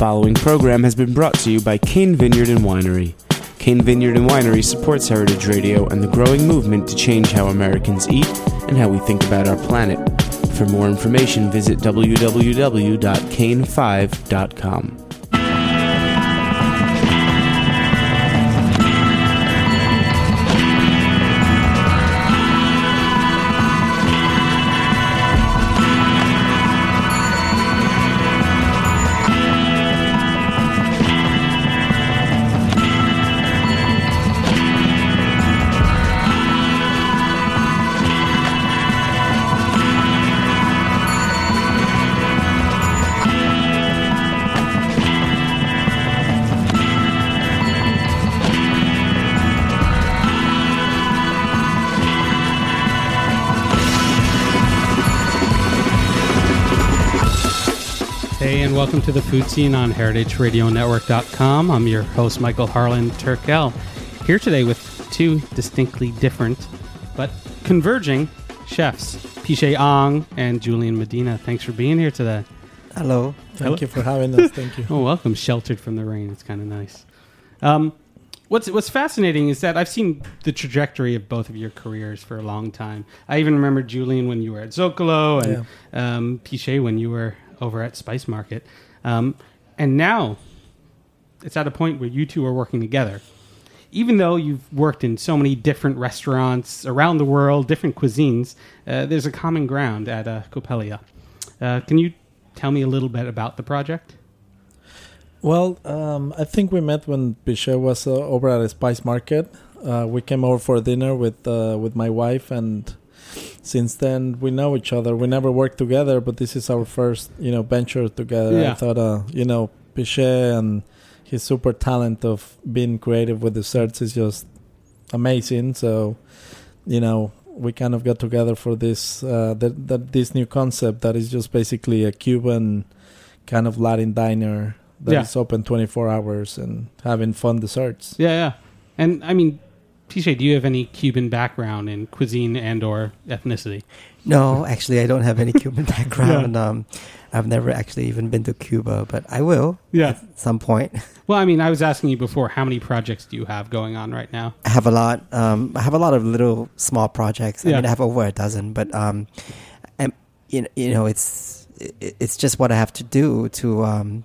following program has been brought to you by Cain Vineyard and Winery. Cain Vineyard and Winery supports Heritage Radio and the growing movement to change how Americans eat and how we think about our planet. For more information, visit www.cain5.com. and welcome to the Food Seen on heritageradionetwork.com. I'm your host, Michael Harlan Turkel, here today with two distinctly different but converging chefs, Pichet Ong and Julian Medina. Thanks for being here today. Hello. Thank Hello. you for having us. Thank you. Oh, welcome. Sheltered from the rain. It's kind of nice. Um, what's what's fascinating is that I've seen the trajectory of both of your careers for a long time. I even remember Julian when you were at Zocalo and um, Pichet when you were over at Spice Market. Um, and now it's at a point where you two are working together. Even though you've worked in so many different restaurants around the world, different cuisines, uh, there's a common ground at uh, Coppelia. Uh, can you tell me a little bit about the project? Well, um, I think we met when Pichet was uh, over at a Spice Market. Uh, we came over for dinner with uh, with my wife, and since then we know each other. We never worked together, but this is our first, you know, venture together. Yeah. I thought, uh, you know, Pichet and his super talent of being creative with desserts is just amazing. So, you know, we kind of got together for this uh, that, that this new concept that is just basically a Cuban kind of Latin diner that is Yeah. open 24 hours and having fun desserts. Yeah, yeah. And I mean, TJ, do you have any Cuban background in cuisine and or ethnicity? No, actually, I don't have any Cuban background. Um, I've never actually even been to Cuba, but I will Yeah. at some point. Well, I mean, I was asking you before, how many projects do you have going on right now? I have a lot. Um, I have a lot of little small projects. I Yeah. mean, I have over a dozen, but um, and you know, you know, it's it- it's just what I have to do to. Um,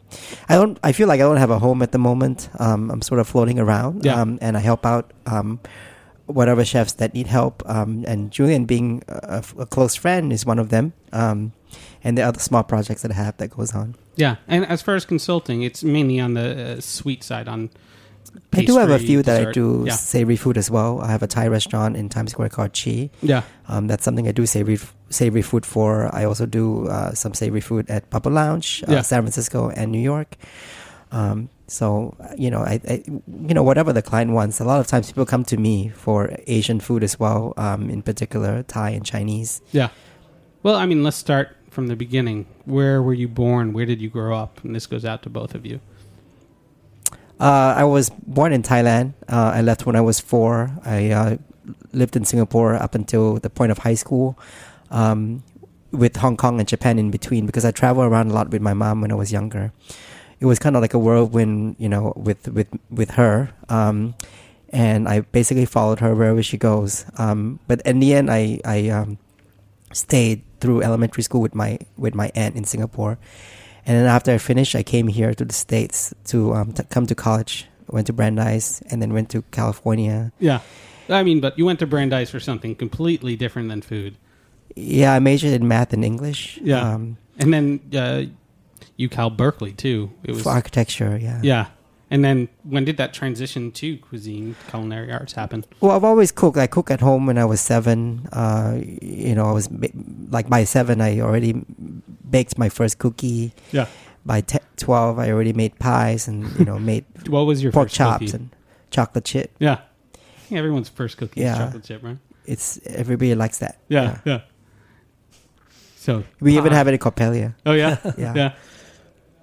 I don't. I feel like I don't have a home at the moment. Um, I'm sort of floating around. Yeah. Um, and I help out. Um, whatever chefs that need help. Um, and Julian, being a, a close friend, is one of them. Um, and the other small projects that I have that goes on. Yeah, and as far as consulting, it's mainly on the uh, sweet side. On I do have a few that I do Yeah, savory food as well. I have a Thai restaurant in Times Square called Chi. yeah, Um, that's something I do savory savory food for. I also do uh, some savory food at Papa Lounge, uh, Yeah. San Francisco and New York. Um, so uh, you know, I, I you know whatever the client wants. A lot of times people come to me for Asian food as well, um, in particular Thai and Chinese. yeah. Well, I mean, let's start from the beginning. Where were you born? Where did you grow up? And this goes out to both of you. Uh, I was born in Thailand. Uh, I left when I was four. I uh, lived in Singapore up until the point of high school, um, with Hong Kong and Japan in between because I traveled around a lot with my mom when I was younger. It was kind of like a whirlwind, you know, with with with her. Um, and I basically followed her wherever she goes. Um, but in the end, I I um, stayed through elementary school with my with my aunt in Singapore, and then after I finished, I came here to the states to um, to come to college. Went to Brandeis and then went to California. Yeah. I mean, but you went to Brandeis for something completely different than food. Yeah, I majored in math and English. Yeah. um, And then uh, UCal Berkeley, too. It was for architecture. Yeah. Yeah. And then when did that transition to cuisine, culinary arts happen? Well, I've always cooked. I cooked at home when I was seven. Uh, you know, I was like by seven, I already baked my first cookie. Yeah. By twelve, I already made pies and you know made What was your pork first chops cookie? and chocolate chip. Yeah. Yeah, everyone's first cookie is Yeah. chocolate chip, right? It's everybody likes that. Yeah, yeah. So We even have it in Coppelia. Oh yeah, Yeah. yeah.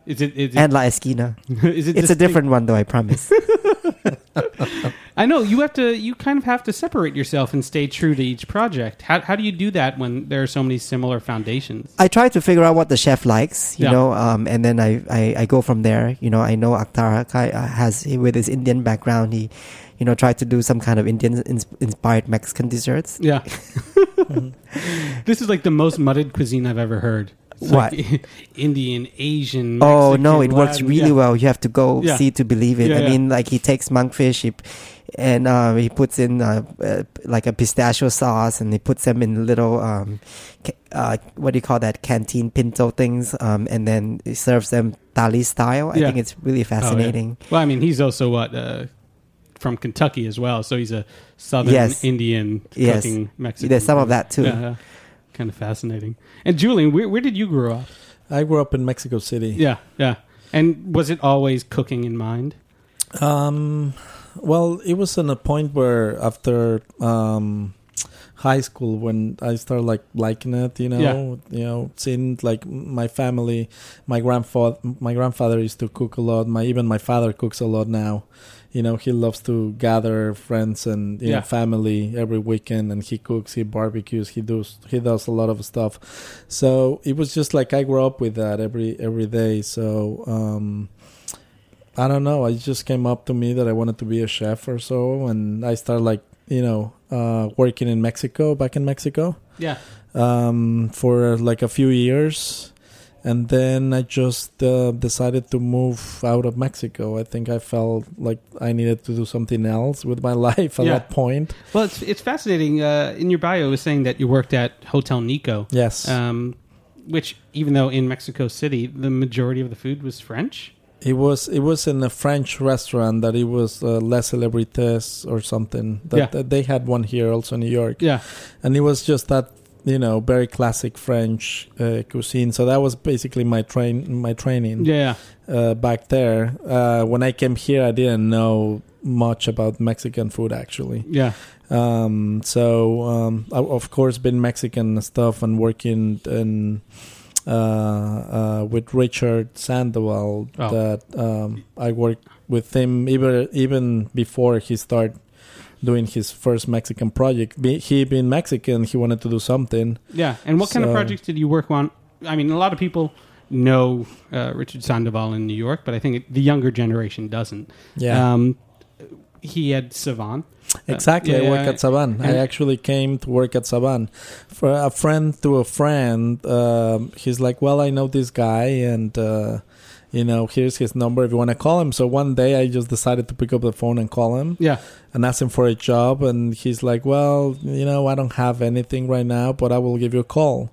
Is it? Is it? And La Esquina. is it It's a different one though, I promise. I know you have to. You kind of have to separate yourself and stay true to each project. How how do you do that when there are so many similar foundations? I try to figure out what the chef likes, you Yeah. know, um, and then I, I, I go from there. You know, I know Akhtar uh, has with his Indian background, he, you know, try to do some kind of Indian inspired Mexican desserts. Yeah. this is like the most mudded cuisine I've ever heard. It's What? like Indian, Asian. oh no, Mexican, it works really yeah. well. You have to go Yeah. see to believe it. Yeah, I mean, like he takes monkfish, he, and uh, he puts in uh, uh, like a pistachio sauce, and he puts them in little um, ca- uh, what do you call that canteen pinto things, um, and then he serves them thali style. I think it's really fascinating. Well, I mean, he's also what uh, from Kentucky as well, so he's a Southern Yes. Indian Yes. cooking Mexican. There's some of that too. Yeah, yeah. kind of fascinating. And Julian, where, where did you grow up? I grew up in Mexico City. Yeah, yeah. And was it always cooking in mind? Um, well, it was in a point where after um, high school, when I started like liking it, you know, Yeah. you know, seeing like my family, my grandfather, my grandfather used to cook a lot. My even my father cooks a lot now. You know, he loves to gather friends and you Yeah. know family every weekend, and he cooks, he barbecues, he does he does a lot of stuff. So it was just like I grew up with that every every day. So. um I don't know. It just came up to me that I wanted to be a chef or so, and I started like you know uh, working in Mexico, back in Mexico, Yeah. um, for like a few years, and then I just uh, decided to move out of Mexico. I think I felt like I needed to do something else with my life at Yeah. that point. Well, it's it's fascinating. Uh, in your bio, it was saying that you worked at Hotel Nikko, Yes, um, which even though in Mexico City the majority of the food was French. it was it was in a French restaurant that it was uh, Les Celebrités or something. That, Yeah. that they had one here also in New York. Yeah. and it was just that you know very classic French uh, cuisine. So that was basically my train my training Yeah. uh, back there. Uh, when I came here, I didn't know much about Mexican food actually. Yeah. Um, so um, I, of course, been Mexican stuff and working in. Uh, uh, with Richard Sandoval, Oh. that um, I worked with him even even before he started doing his first Mexican project. Be, he being Mexican, he wanted to do something. Yeah. And what kind of projects did you work on? I mean, a lot of people know uh, Richard Sandoval in New York, but I think it, the younger generation doesn't. Yeah, Um, he had Savann. exactly. yeah, I work at Savann. I actually came to work at Savann. For a friend to a friend, um, he's like, "Well, I know this guy, and uh, you know, here's his number if you want to call him." So one day, I just decided to pick up the phone and call him. Yeah. and ask him for a job and he's like well you know i don't have anything right now but i will give you a call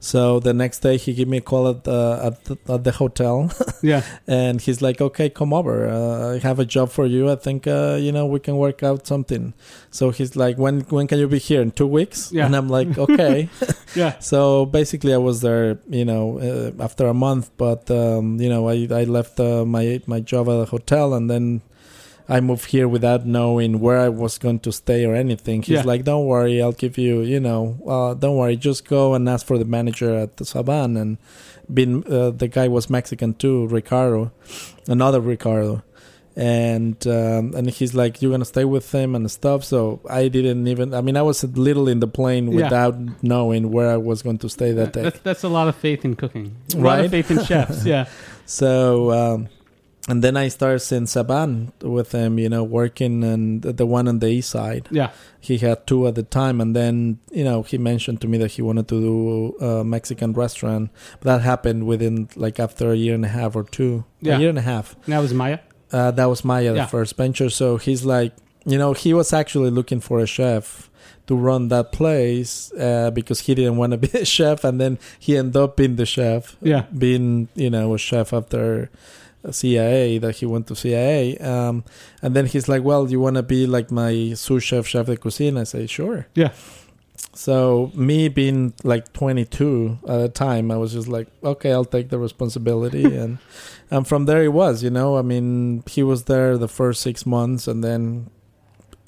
so the next day he gave me a call at the at the, at the hotel. Yeah. and he's like okay come over. Uh, i have a job for you. I think uh, you know we can work out something. So he's like when when can you be here? In two weeks? Yeah. and i'm like okay. Yeah. so basically i was there you know uh, after a month but um, you know i, I left uh, my my job at a hotel and then I moved here without knowing where I was going to stay or anything. He's Yeah. like, "Don't worry, I'll give you, you know, uh, don't worry, just go and ask for the manager at the Savann." And been uh, the guy was Mexican too, Ricardo, another Ricardo, and um, and he's like, "You're gonna stay with him and stuff." So I didn't even. I mean, I was a little in the plane Yeah. without knowing where I was going to stay that day. That's, that's a lot of faith in cooking. A lot Right? of faith in chefs. Yeah. So, um, and then I started in Savann with him, you know, working and the one on the east side. Yeah. He had two at the time, and then you know he mentioned to me that he wanted to do a Mexican restaurant. But that happened within like after a year and a half or two, Yeah. a year and a half. And that was Maya. Uh, that was Maya, Yeah. the first venture. So he's like, you know, he was actually looking for a chef to run that place uh, because he didn't want to be a chef, and then he ended up being the chef. Yeah. being you know a chef after CIA that he went to CIA, um, and then he's like, well, you want to be like my sous chef, chef de cuisine? I say, sure. Yeah. So me being like 22 at the time, I was just like, okay, I'll take the responsibility, and and from there it was, you know. I mean, he was there the first six months, and then,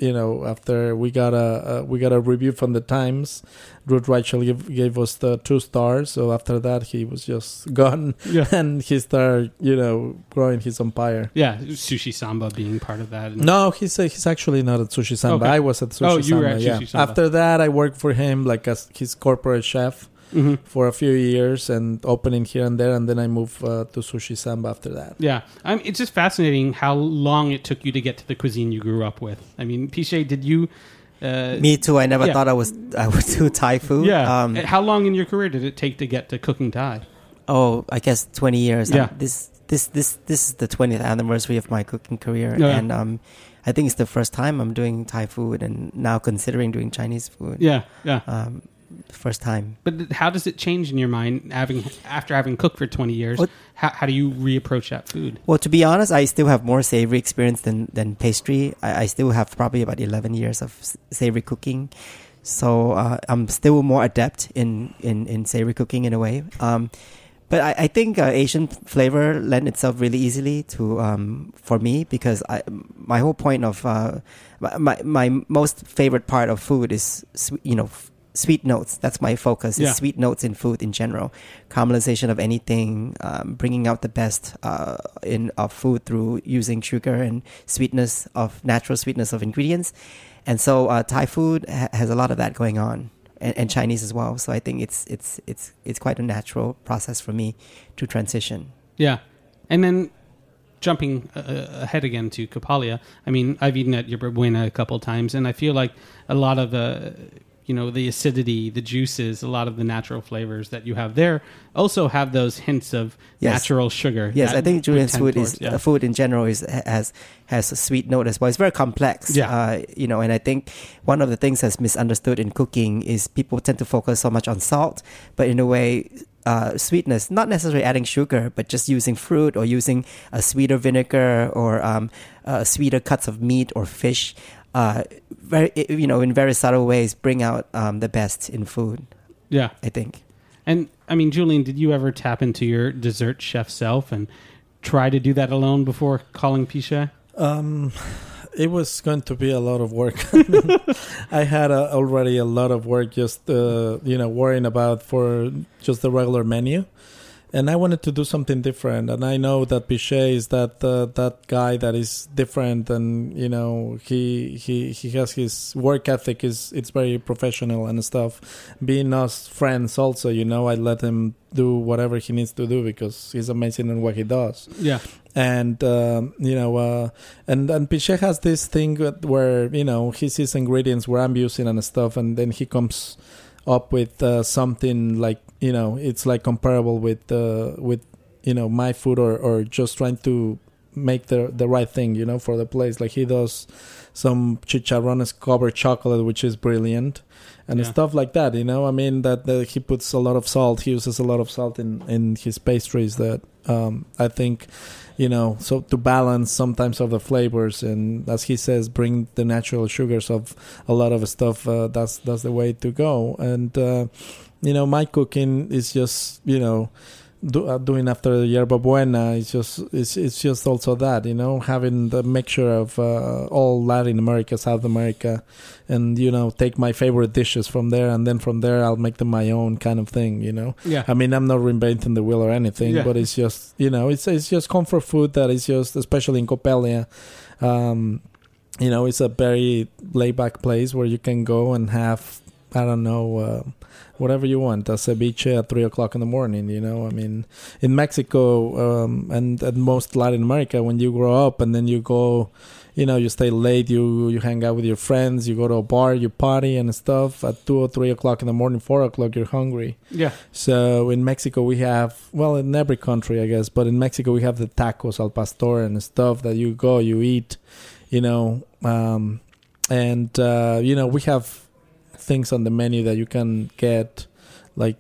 you know, after we got a, a we got a review from the Times, Ruth Reichl gave, gave us the two stars. So after that, he was just gone, Yeah. and he started, you know, growing his empire. Yeah. Sushi Samba being part of that. No, he's uh, he's actually not at Sushi Samba. Okay. I was at Sushi Oh, you were at yeah. Sushi Samba. After that, I worked for him like as his corporate chef Mhm. for a few years and opening here and there, and then I moved uh, to Sushi Samba after that. Yeah, I mean, it's just fascinating how long it took you to get to the cuisine you grew up with. I mean, Pichet, did you? Uh, Me too. I never yeah. thought I was I would do Thai food. Yeah. Um, how long in your career did it take to get to cooking Thai? oh, I guess twenty years. Yeah. Um, this this this this is the twentieth anniversary of my cooking career, Yeah. and um, I think it's the first time I'm doing Thai food, and now considering doing Chinese food. Yeah, yeah. Um, first time. But how does it change in your mind having after having cooked for twenty years? What- How, how do you reapproach that food? Well, to be honest, I still have more savory experience than, than pastry. I, I still have probably about 11 years of s- savory cooking. So uh, I'm still more adept in, in, in savory cooking in a way. Um, but I, I think uh, Asian flavor lend itself really easily to um, for me because I, my whole point of uh, my, my my most favorite part of food is you know sweet notes. That's my focus. Yeah. Is sweet notes in food in general, caramelization of anything, um, bringing out the best uh, in of food through using sugar and sweetness of natural sweetness of ingredients. And so uh, Thai food ha- has a lot of that going on, and, and Chinese as well. So I think it's it's it's it's quite a natural process for me to transition. Yeah, and then jumping uh, ahead again to Coppelia. I mean, I've eaten at Yerba Buena a couple times, and I feel like a lot of the, you know, the acidity, the juices, a lot of the natural flavors that you have there also have those hints of Yes. natural sugar. Yes, I think Julian's food towards- is yeah. uh, food in general is has has a sweet note as well. It's very complex. Yeah. uh, you know, and I think one of the things that's misunderstood in cooking is people tend to focus so much on salt, but in a way. Uh, sweetness, not necessarily adding sugar, but just using fruit or using a sweeter vinegar or um, uh, sweeter cuts of meat or fish. Uh, very, you know, in very subtle ways, bring out um, the best in food. yeah. I think. And I mean, Julian, did you ever tap into your dessert chef self and try to do that alone before calling Pichet? Um, it was going to be a lot of work. I had uh already a lot of work just uh, you know worrying about for just the regular menu, and I wanted to do something different. And I know that Pichet is that uh, that guy that is different, and you know he he he has his work ethic is it's very professional and stuff. Being us friends, also, you know, I let him do whatever he needs to do because he's amazing in what he does Yeah. and um, you know uh, and and Pichet has this thing where you know he sees ingredients where I'm using and stuff and then he comes up with uh, something like you know it's like comparable with uh, with you know my food or or just trying to make the the right thing you know for the place. Like he does some chicharrones covered chocolate which is brilliant and Yeah. stuff like that you know? I mean that, that he puts a lot of salt he uses a lot of salt in in his pastries that um i think you know so to balance sometimes of the flavors and as he says bring the natural sugars of a lot of stuff uh, that's that's the way to go. And uh you know my cooking is just you know do, uh, doing after Yerba Buena is just it's, it's just also that you know having the mixture of uh, all Latin America, South America, and you know take my favorite dishes from there, and then from there I'll make them my own kind of thing. You know, Yeah. I mean I'm not reinventing the wheel or anything, Yeah. but it's just you know it's it's just comfort food that is just especially in Coppelia. Um, you know, it's a very laid back place where you can go and have I don't know. Uh, whatever you want, a ceviche at three o'clock in the morning. You know, I mean, in Mexico um, and at most Latin America, when you grow up and then you go, you know, you stay late, you you hang out with your friends, you go to a bar, you party and stuff. At two or three o'clock in the morning, four o'clock, you're hungry. Yeah. So in Mexico, we have well, in every country, I guess, but in Mexico, we have the tacos al pastor and stuff that you go, you eat, you know, um, and uh, you know, we have things on the menu that you can get like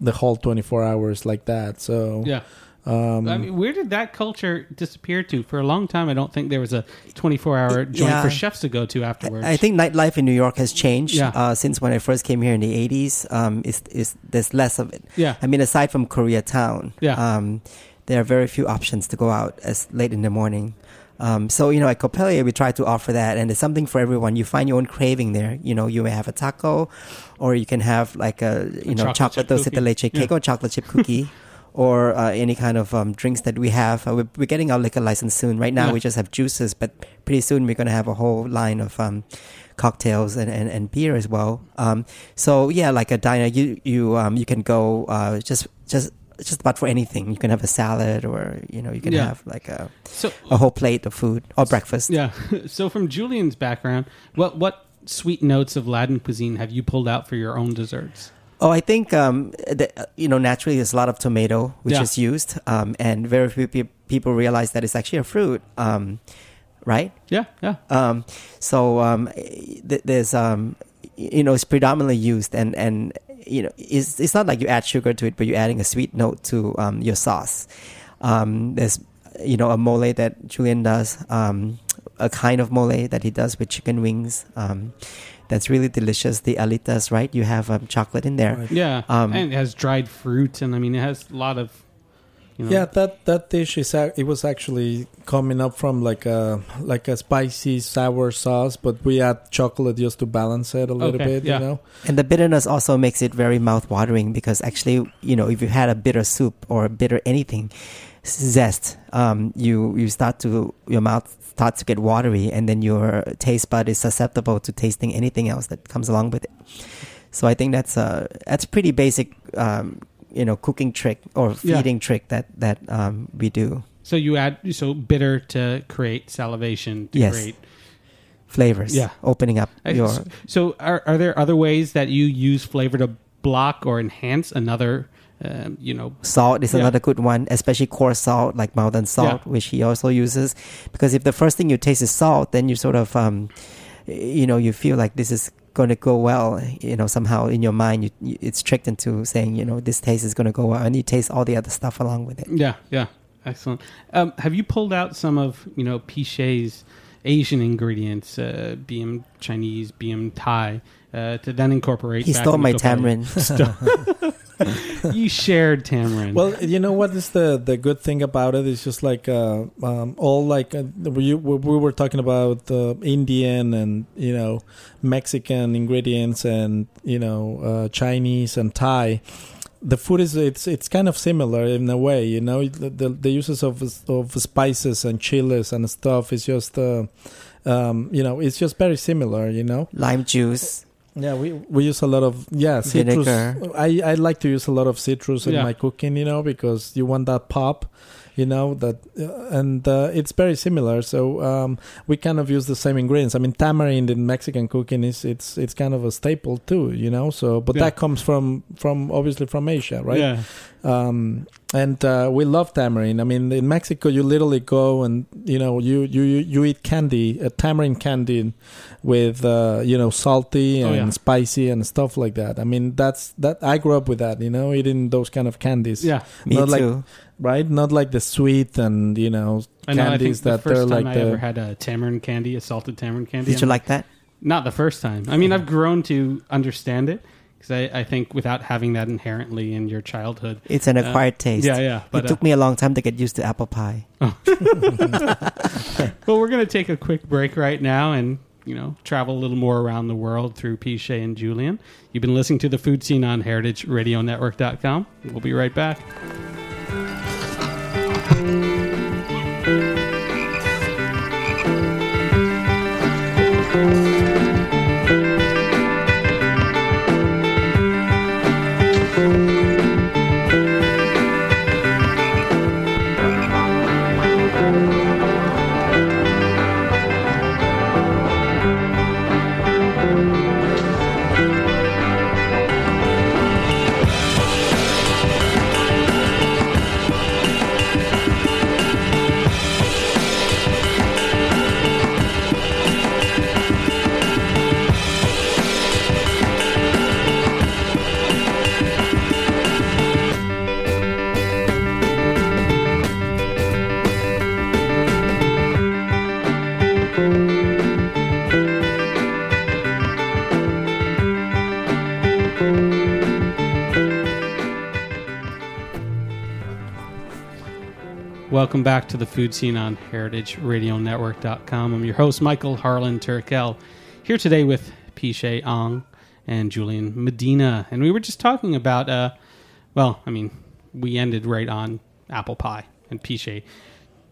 the whole 24 hours like that so Yeah. um I mean, where did that culture disappear to? For a long time, I don't think there was a 24 hour joint Yeah. for chefs to go to afterwards. I I think nightlife in New York has changed Yeah. uh, since when I first came here in the 80s. Um, is is there's less of it. Yeah. I mean, aside from Koreatown, Yeah. um, there are very few options to go out as late in the morning. Um, so you know, at Coppelia, we try to offer that, and it's something for everyone. You find your own craving there. You know, you may have a taco, or you can have like a you know chocolate dulce de leche cake Yeah. or chocolate chip cookie. Or uh, any kind of um, drinks that we have. Uh, we're, we're getting our liquor license soon. Right now, Yeah. we just have juices, but pretty soon we're going to have a whole line of um, cocktails and, and, and beer as well. Um, so yeah, like a diner, you you um, you can go uh, just just just about for anything. You can have a salad, or you know, you can Yeah. have like a so, a whole plate of food or breakfast. yeah. So, from Julian's background, what what sweet notes of Latin cuisine have you pulled out for your own desserts? Oh, I think um, the, you know naturally there's a lot of tomato which Yeah. is used, um, and very few pe- people realize that it's actually a fruit, um, right? Yeah, yeah. Um, so um, th- there's um, you know it's predominantly used and and you know it's it's not like you add sugar to it, but you're adding a sweet note to um, your sauce. Um, there's you know a mole that Julian does, um, a kind of mole that he does with chicken wings. Um, that's really delicious. The alitas, right? You have um, chocolate in there. Right. Yeah. Um, and it has dried fruit, and I mean, it has a lot of. You know, yeah that that dish is it was actually coming up from like a like a spicy sour sauce but we add chocolate just to balance it a little Okay, bit yeah. you know And the bitterness also makes it very mouth-watering because actually, you know, if you had a bitter soup or bitter anything, zest, um, you you start to your mouth starts to get watery, and then your taste bud is susceptible to tasting anything else that comes along with it. So I think that's a that's pretty basic, um, you know, cooking trick or Yeah. feeding trick that that um, we do. So you add so bitter to create salivation to Yes. create. Flavors, Yeah. opening up I- your So are are there other ways that you use flavor to block or enhance another? Um, you know, Salt is Yeah. another good one, especially coarse salt like mountain salt, Yeah. which he also uses. Because if the first thing you taste is salt, then you sort of, um, you know, you feel like this is going to go well. You know, somehow in your mind, you, you, it's tricked into saying, you know, this taste is going to go well, and you taste all the other stuff along with it. yeah, yeah, excellent. Um, have you pulled out some of you know Pichet's Asian ingredients, uh, BM Chinese, BM Thai, uh, to then incorporate? He back stole my Coppelia? tamarind. you shared tamarind. Well, you know what is the the good thing about it is just like uh, um, all like uh, we we we were talking about uh, Indian and you know Mexican ingredients and you know uh, Chinese and Thai. The food is it's it's kind of similar in a way, you know. The the, the uses of of spices and chilies and stuff is just. Uh, um, you know, it's just very similar, you know. Lime juice. Yeah, we we use a lot of yeah citrus. Vinegar. I I like to use a lot of citrus in Yeah. my cooking, you know, because you want that pop, you know that, uh, and uh, it's very similar. So um, we kind of use the same ingredients. I mean, tamarind in Mexican cooking is it's it's kind of a staple too, you know. So, but Yeah. that comes from from obviously from Asia, right? Yeah. um, and uh, we love tamarind. I mean, in Mexico, you literally go and you know you you you eat candy, a tamarind candy, with uh, you know salty Oh, and yeah. spicy and stuff like that. I mean, that's that. I grew up with that, you know, eating those kind of candies, Yeah. Me Not like too. Right? Not like the sweet and you know I know. I think candies the that first they're time like I ever the. had a tamarind candy, a salted tamarind candy. Did you I'm like that? Not the first time. I mean, I've grown to understand it because I, I think without having that inherently in your childhood, It's an Uh, acquired taste. yeah, yeah. But it uh, took me a long time to get used to apple pie. well, we're gonna take a quick break right now and you know travel a little more around the world through Pichet and Julian. You've been listening to the Food Seen on HeritageRadioNetwork.com. We'll be right back. Welcome back to the Food Seen on heritageradionetwork.com. I'm your host, Michael Harlan Turkel, here today with Pichet Ong and Julian Medina. And we were just talking about, uh, well, I mean, we ended right on apple pie and Pichet.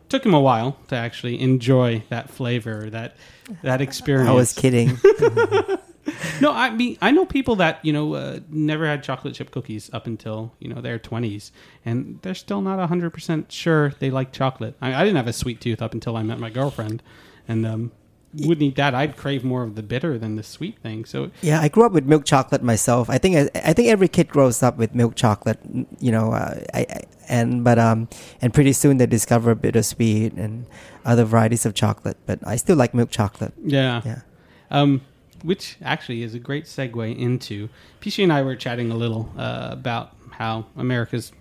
Took him a while to actually enjoy that flavor, that that experience. I was kidding. No, I mean I know people that you know uh, never had chocolate chip cookies up until you know their twenties, and they're still not hundred percent sure they like chocolate. I, I didn't have a sweet tooth up until I met my girlfriend, and um, wouldn't eat that. I'd crave more of the bitter than the sweet thing. So Yeah, I grew up with milk chocolate myself. I think I, I think every kid grows up with milk chocolate. You know, uh, I, I and but um and pretty soon they discover bittersweet and other varieties of chocolate. But I still like milk chocolate. yeah, Yeah. Um, which actually is a great segue into Pichet and I were chatting a little uh, about how America's,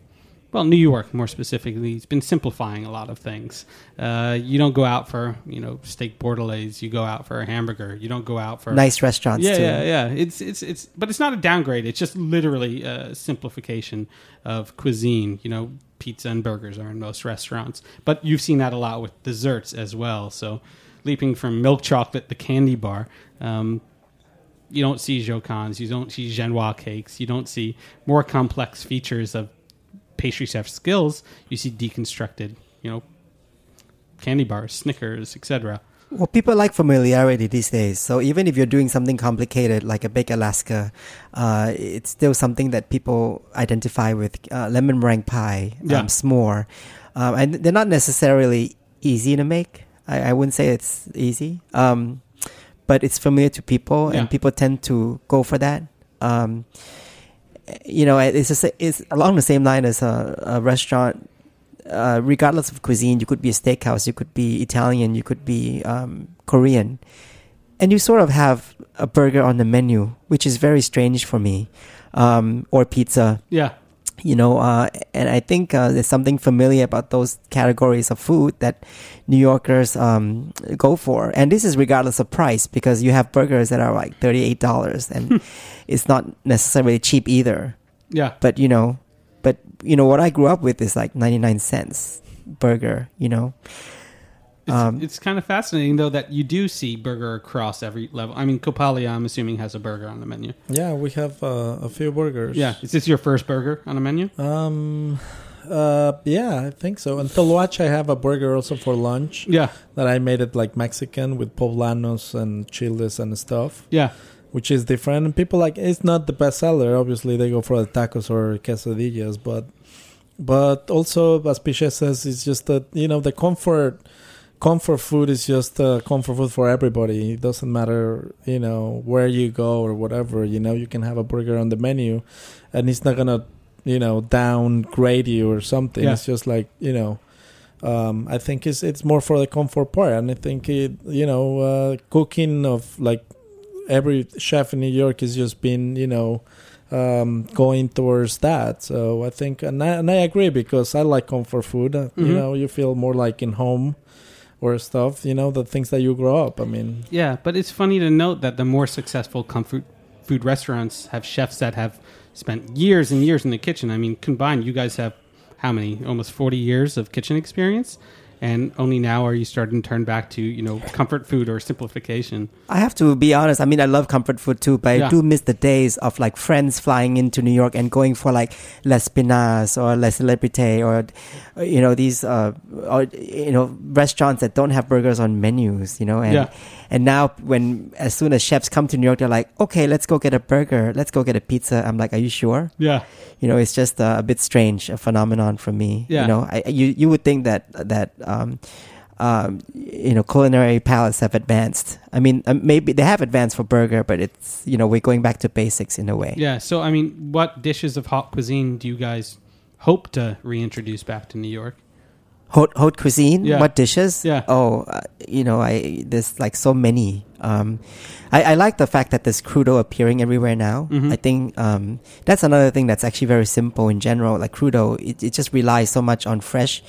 well, New York more specifically, has been simplifying a lot of things. Uh, you don't go out for you know steak bordelaise. You go out for a hamburger. You don't go out for Nice restaurants yeah, too. yeah, yeah. It's it's it's, but it's not a downgrade. It's just literally a simplification of cuisine. You know, pizza and burgers are in most restaurants, but you've seen that a lot with desserts as well. So, leaping from milk chocolate the candy bar. Um, you don't see jocans, you don't see genoa cakes, you don't see more complex features of pastry chef skills. You see deconstructed, you know, candy bars, Snickers, etc. Well, people like familiarity these days. So even if you're doing something complicated like a baked Alaska, uh, it's still something that people identify with. Uh, lemon meringue pie, Yeah. um, s'more, um, and they're not necessarily easy to make. I, I wouldn't say it's easy, um, but it's familiar to people, Yeah. and people tend to go for that. Um, you know, it's just it's along the same line as a, a restaurant uh, regardless of cuisine, you could be a steakhouse, you could be Italian, you could be um, Korean, and you sort of have a burger on the menu, which is very strange for me, um, or pizza. Yeah, You know, uh, and I think uh, there's something familiar about those categories of food that New Yorkers um, go for, and this is regardless of price because you have burgers that are like thirty-eight dollars, and it's not necessarily cheap either. Yeah. but you know but you know what i grew up with is like 99 cents burger you know It's, Um, it's kind of fascinating though that you do see burger across every level. I mean, Coppelia, I'm assuming has a burger on the menu. Yeah, we have uh, a few burgers. Yeah, is this your first burger on the menu? Um. Uh. Yeah, I think so. Until watch, I have a burger also for lunch Yeah, that I made it like Mexican with poblanos and chiles and stuff, yeah, which is different. And people like it's not the best seller. Obviously, they go for the tacos or quesadillas, but but also as Pichet says, it's just that you know the comfort comfort food is just uh, comfort food for everybody. It doesn't matter, you know, where you go or whatever. You know, you can have a burger on the menu, and it's not gonna, you know, downgrade you or something. Yeah. It's just like you know. Um, I think it's it's more for the comfort part, and I think it, you know, uh, cooking of like every chef in New York is just been, you know, um, going towards that. So I think, and I, and I agree because I like comfort food. Uh, You Mhm. know, you feel more like in home or stuff. You know, the things that you grow up. I mean, yeah. But it's funny to note that the more successful comfort food restaurants have chefs that have spent years and years in the kitchen. I mean, combined, you guys have how many? Almost 40 years of kitchen experience. And only now are you starting to turn back to, you know, comfort food or simplification. I have to be honest. I mean, I love comfort food too, but Yeah. I do miss the days of like friends flying into New York and going for like Lespinasse or Les Celebrité or, you know, these, uh, or, you know, restaurants that don't have burgers on menus, you know, and, Yeah. And now when, as soon as chefs come to New York, they're like, okay, let's go get a burger. Let's go get a pizza. I'm like, are you sure? Yeah. you know it's just uh, a bit strange a phenomenon for me Yeah. you know I, you you would think that that um, um, you know culinary palates have advanced i mean um, maybe they have advanced for burger but it's you know we're going back to basics in a way Yeah. So, I mean, what dishes of hot cuisine do you guys hope to reintroduce back to New York? Haute, haute cuisine? Yeah. what dishes? Yeah. oh uh, you know i there's like so many. Um I, I like the fact that there's crudo appearing everywhere now. Mhm. i think um that's another thing that's actually very simple in general. Like crudo it, it just relies so much on fresh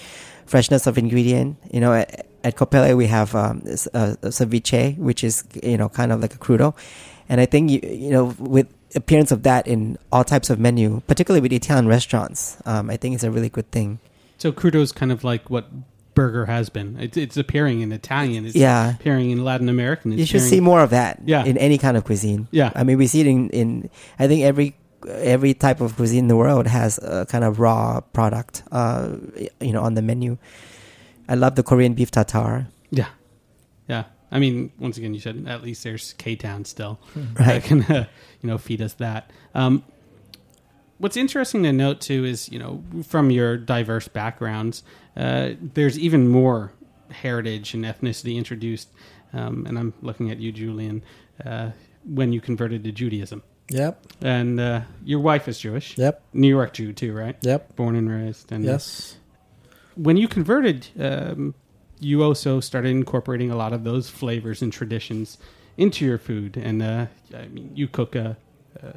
freshness of ingredient. You know at, at Copele we have um this, uh, ceviche which is you know kind of like a crudo. And i think you, you know with appearance of that in all types of menu particularly with italian restaurants um i think it's a really good thing So, crudo's kind of like what burger has been. It's, it's appearing in Italian. It's yeah appearing in Latin American. It's you should appearing- see more of that Yeah. in any kind of cuisine Yeah. i mean we see it in, in i think every every type of cuisine in the world has a kind of raw product uh you know on the menu i love the korean beef tartare Yeah. Yeah. I mean, once again, you said at least there's K Town still that right can, uh, you know, feed us that. Um, what's interesting to note too is, you know, from your diverse backgrounds, uh, there's even more heritage and ethnicity introduced. Um, and I'm looking at you, Julian, uh, when you converted to Judaism. Yep. And uh, your wife is Jewish, Yep. New York Jew too, right? Yep. Born and raised. And Yes. when you converted, um, you also started incorporating a lot of those flavors and traditions into your food. And uh, I mean, you cook a, a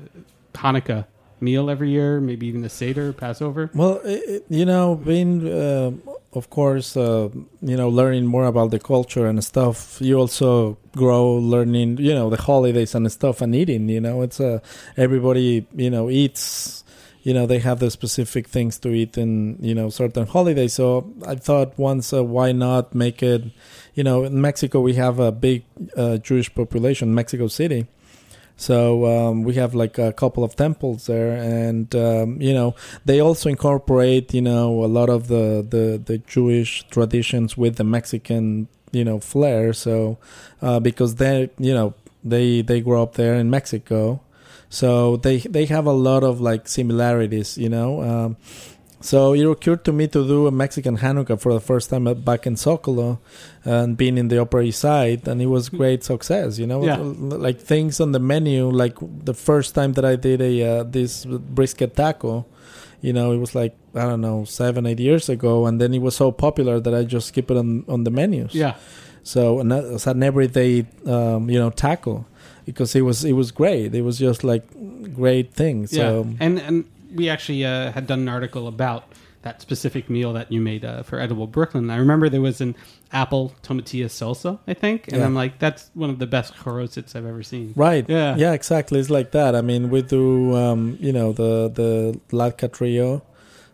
Hanukkah meal every year, maybe even a Seder, Passover. Well, i i- you know, being, uh, of course, uh, you know, learning more about the culture and stuff, you also grow learning, you know, the holidays and stuff and eating, you know, it's uh, everybody, you know, eats, you know, they have the specific things to eat in, you know, certain holidays. So I thought once, uh, why not make it, you know, in Mexico, we have a big uh, Jewish population, Mexico City. So um, we have like a couple of temples there, and um, you know they also incorporate you know a lot of the, the, the Jewish traditions with the Mexican you know flair. So uh, because they you know they they grow up there in Mexico, so they they have a lot of like similarities. You know. Um, so it occurred to me to do a Mexican Hanukkah for the first time back in Zocalo, and being in the Upper East Side, and it was great success. You know, Yeah. like things on the menu. Like the first time that I did a uh, this brisket taco, you know, it was like I don't know seven eight years ago, and then it was so popular that I just keep it on on the menus. Yeah. So and was an everyday, um, you know, taco because it was it was great. It was just like great thing. So yeah. And, and we actually uh, had done an article about that specific meal that you made uh, for Edible Brooklyn. I remember there was an apple tomatilla salsa, I think. And Yeah. I'm like, that's one of the best chorosits I've ever seen. Right. Yeah. Yeah, exactly. It's like that. I mean, we do, um, you know, the the latke trio.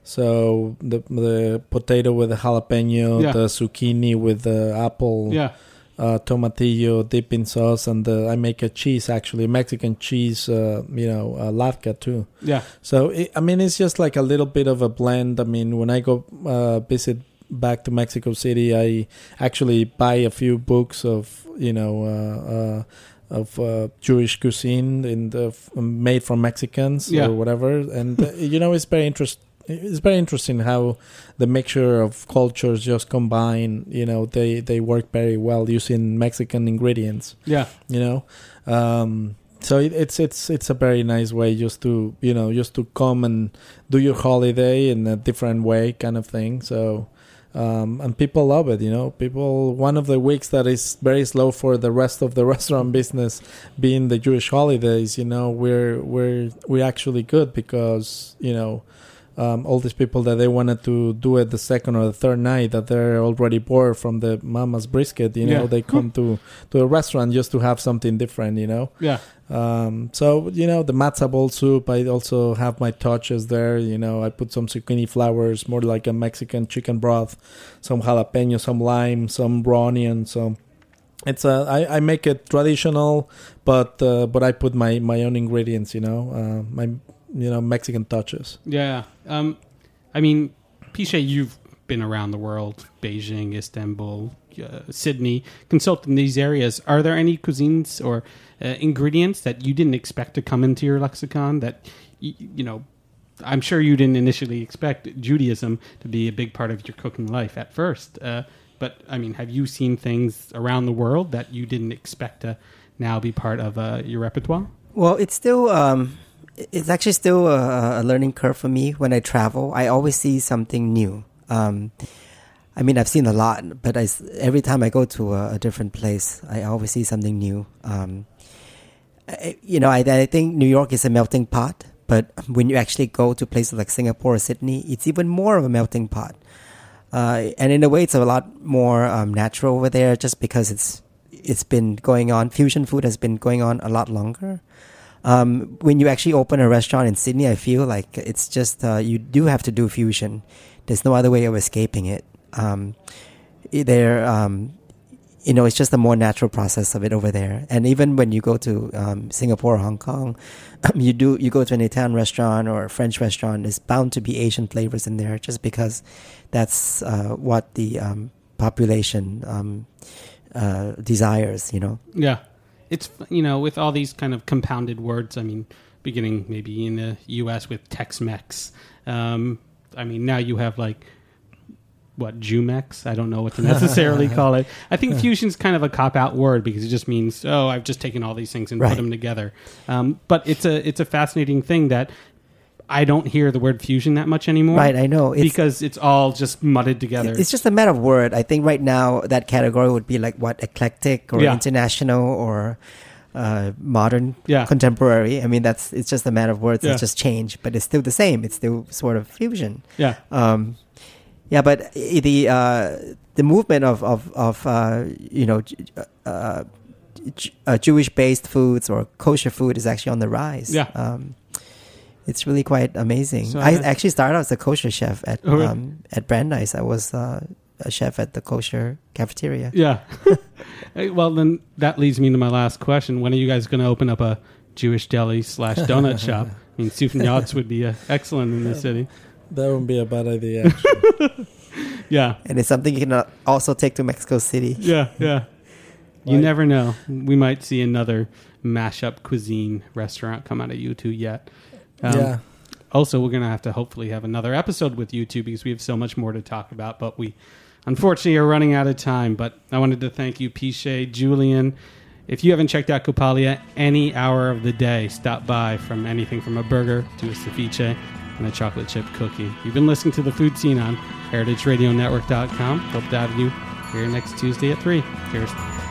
So the the potato with the jalapeno, Yeah. the zucchini with the apple, Yeah. Uh, tomatillo dipping sauce, and the, I make a cheese actually, Mexican cheese, uh, you know, uh, latke too. Yeah. So it, I mean, it's just like a little bit of a blend. I mean, when I go uh, visit back to Mexico City, I actually buy a few books of you know uh, uh, of uh, Jewish cuisine in the f- made from Mexicans Yeah. or whatever, and uh, you know it's very interest. It's very interesting how the mixture of cultures just combine. You know, they they work very well using Mexican ingredients Yeah. you know um so it, it's it's it's a very nice way just to you know just to come and do your holiday in a different way kind of thing so um and people love it you know people one of the weeks that is very slow for the rest of the restaurant business being the jewish holidays you know we're we're we're actually good because you know um, all these people that they wanted to do it the second or the third night that they're already bored from the mama's brisket you know Yeah. they come to to a restaurant just to have something different you know Yeah. um, so you know the matzo ball soup i also have my touches there you know i put some zucchini flowers more like a mexican chicken broth some jalapeno some lime some raw onion some it's a I, I make it traditional but uh, but i put my my own ingredients you know uh, my you know mexican touches Yeah. Um, I mean, Pichet, you've been around the world Beijing, Istanbul, uh, Sydney, consult in these areas. Are there any cuisines or uh, ingredients that you didn't expect to come into your lexicon that, you, you know, I'm sure you didn't initially expect Judaism to be a big part of your cooking life at first. Uh, but, I mean, have you seen things around the world that you didn't expect to now be part of uh, your repertoire? Well, it's still um, it's actually still a, a learning curve for me when I travel. I always see something new. Um, I mean, I've seen a lot, but I every time I go to a, a different place, I always see something new. Um, I, you know, I, I think New York is a melting pot, but when you actually go to places like Singapore or Sydney, it's even more of a melting pot. Uh, and in a way, it's a lot more um, natural over there, just because it's it's been going on. Fusion food has been going on a lot longer. Um, when you actually open a restaurant in Sydney, I feel like it's just uh, you do have to do fusion. There's no other way of escaping it. Um, there, um, you know, it's just a more natural process of it over there. And even when you go to um, Singapore or Hong Kong, you do you go to an Italian restaurant or a French restaurant, there's bound to be Asian flavors in there, just because that's uh, what the um, population um, uh, desires. You know. Yeah. It's, you know, with all these kind of compounded words, I mean, beginning maybe in the US with Tex Mex. Um, I mean, now you have like, what, Jumex? I don't know what to necessarily call it. I think fusion's kind of a cop out word because it just means, oh, I've just taken all these things and put them together. Um, but it's a, it's a fascinating thing that I don't hear the word fusion that much anymore. Right, I know. It's, because it's all just mudded together. It's just a matter of word. I think right now that category would be like what eclectic or Yeah. international or uh, modern, Yeah. contemporary. I mean, that's it's just a matter of words. Yeah. It's just change, but it's still the same. It's still sort of fusion. yeah. Um, yeah, but the uh, the movement of of of uh, you know uh, uh, Jewish based foods or kosher food is actually on the rise. Yeah. Um, it's really quite amazing. So I I- actually started out as a kosher chef at Oh, really? um, at Brandeis. I was uh, a chef at the kosher cafeteria. Yeah. Hey, well, then that leads me to my last question. When are you guys going to open up a Jewish deli slash donut shop? I mean, Sufan would be uh, excellent in the city. that wouldn't be a bad idea actually. Yeah. And it's something you can uh, also take to Mexico City. Yeah. Yeah. You Right. never know. We might see another mashup cuisine restaurant come out of you two yet. Um, yeah Also, we're going to have to hopefully have another episode with you two because we have so much more to talk about. But we unfortunately are running out of time. But I wanted to thank you, Pichet, Julian. If you haven't checked out Coppelia any hour of the day, stop by from anything from a burger to a ceviche and a chocolate chip cookie. You've been listening to The Food Seen on heritageradionetwork.com. Hope to have you here next Tuesday at 3. Cheers.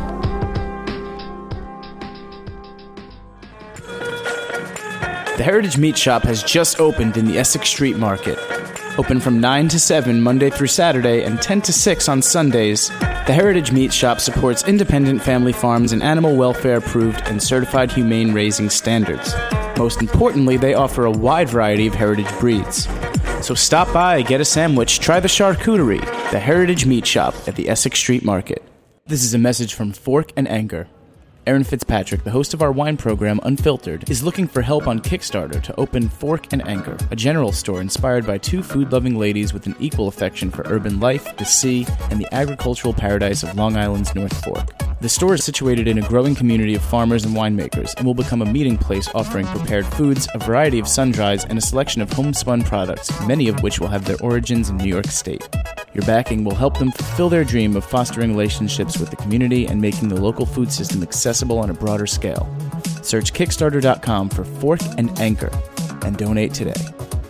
The Heritage Meat Shop has just opened in the Essex Street Market. Open from 9 to 7 Monday through Saturday and 10 to 6 on Sundays, the Heritage Meat Shop supports independent family farms and animal welfare approved and certified humane raising standards. Most importantly, they offer a wide variety of heritage breeds. So stop by, get a sandwich, try the charcuterie, the Heritage Meat Shop at the Essex Street Market. This is a message from Fork and Anchor. Aaron Fitzpatrick, the host of our wine program Unfiltered, is looking for help on Kickstarter to open Fork and Anchor, a general store inspired by two food loving ladies with an equal affection for urban life, the sea, and the agricultural paradise of Long Island's North Fork. The store is situated in a growing community of farmers and winemakers and will become a meeting place offering prepared foods, a variety of sun dries, and a selection of homespun products, many of which will have their origins in New York State. Your backing will help them fulfill their dream of fostering relationships with the community and making the local food system accessible on a broader scale. Search Kickstarter.com for Fork and Anchor and donate today.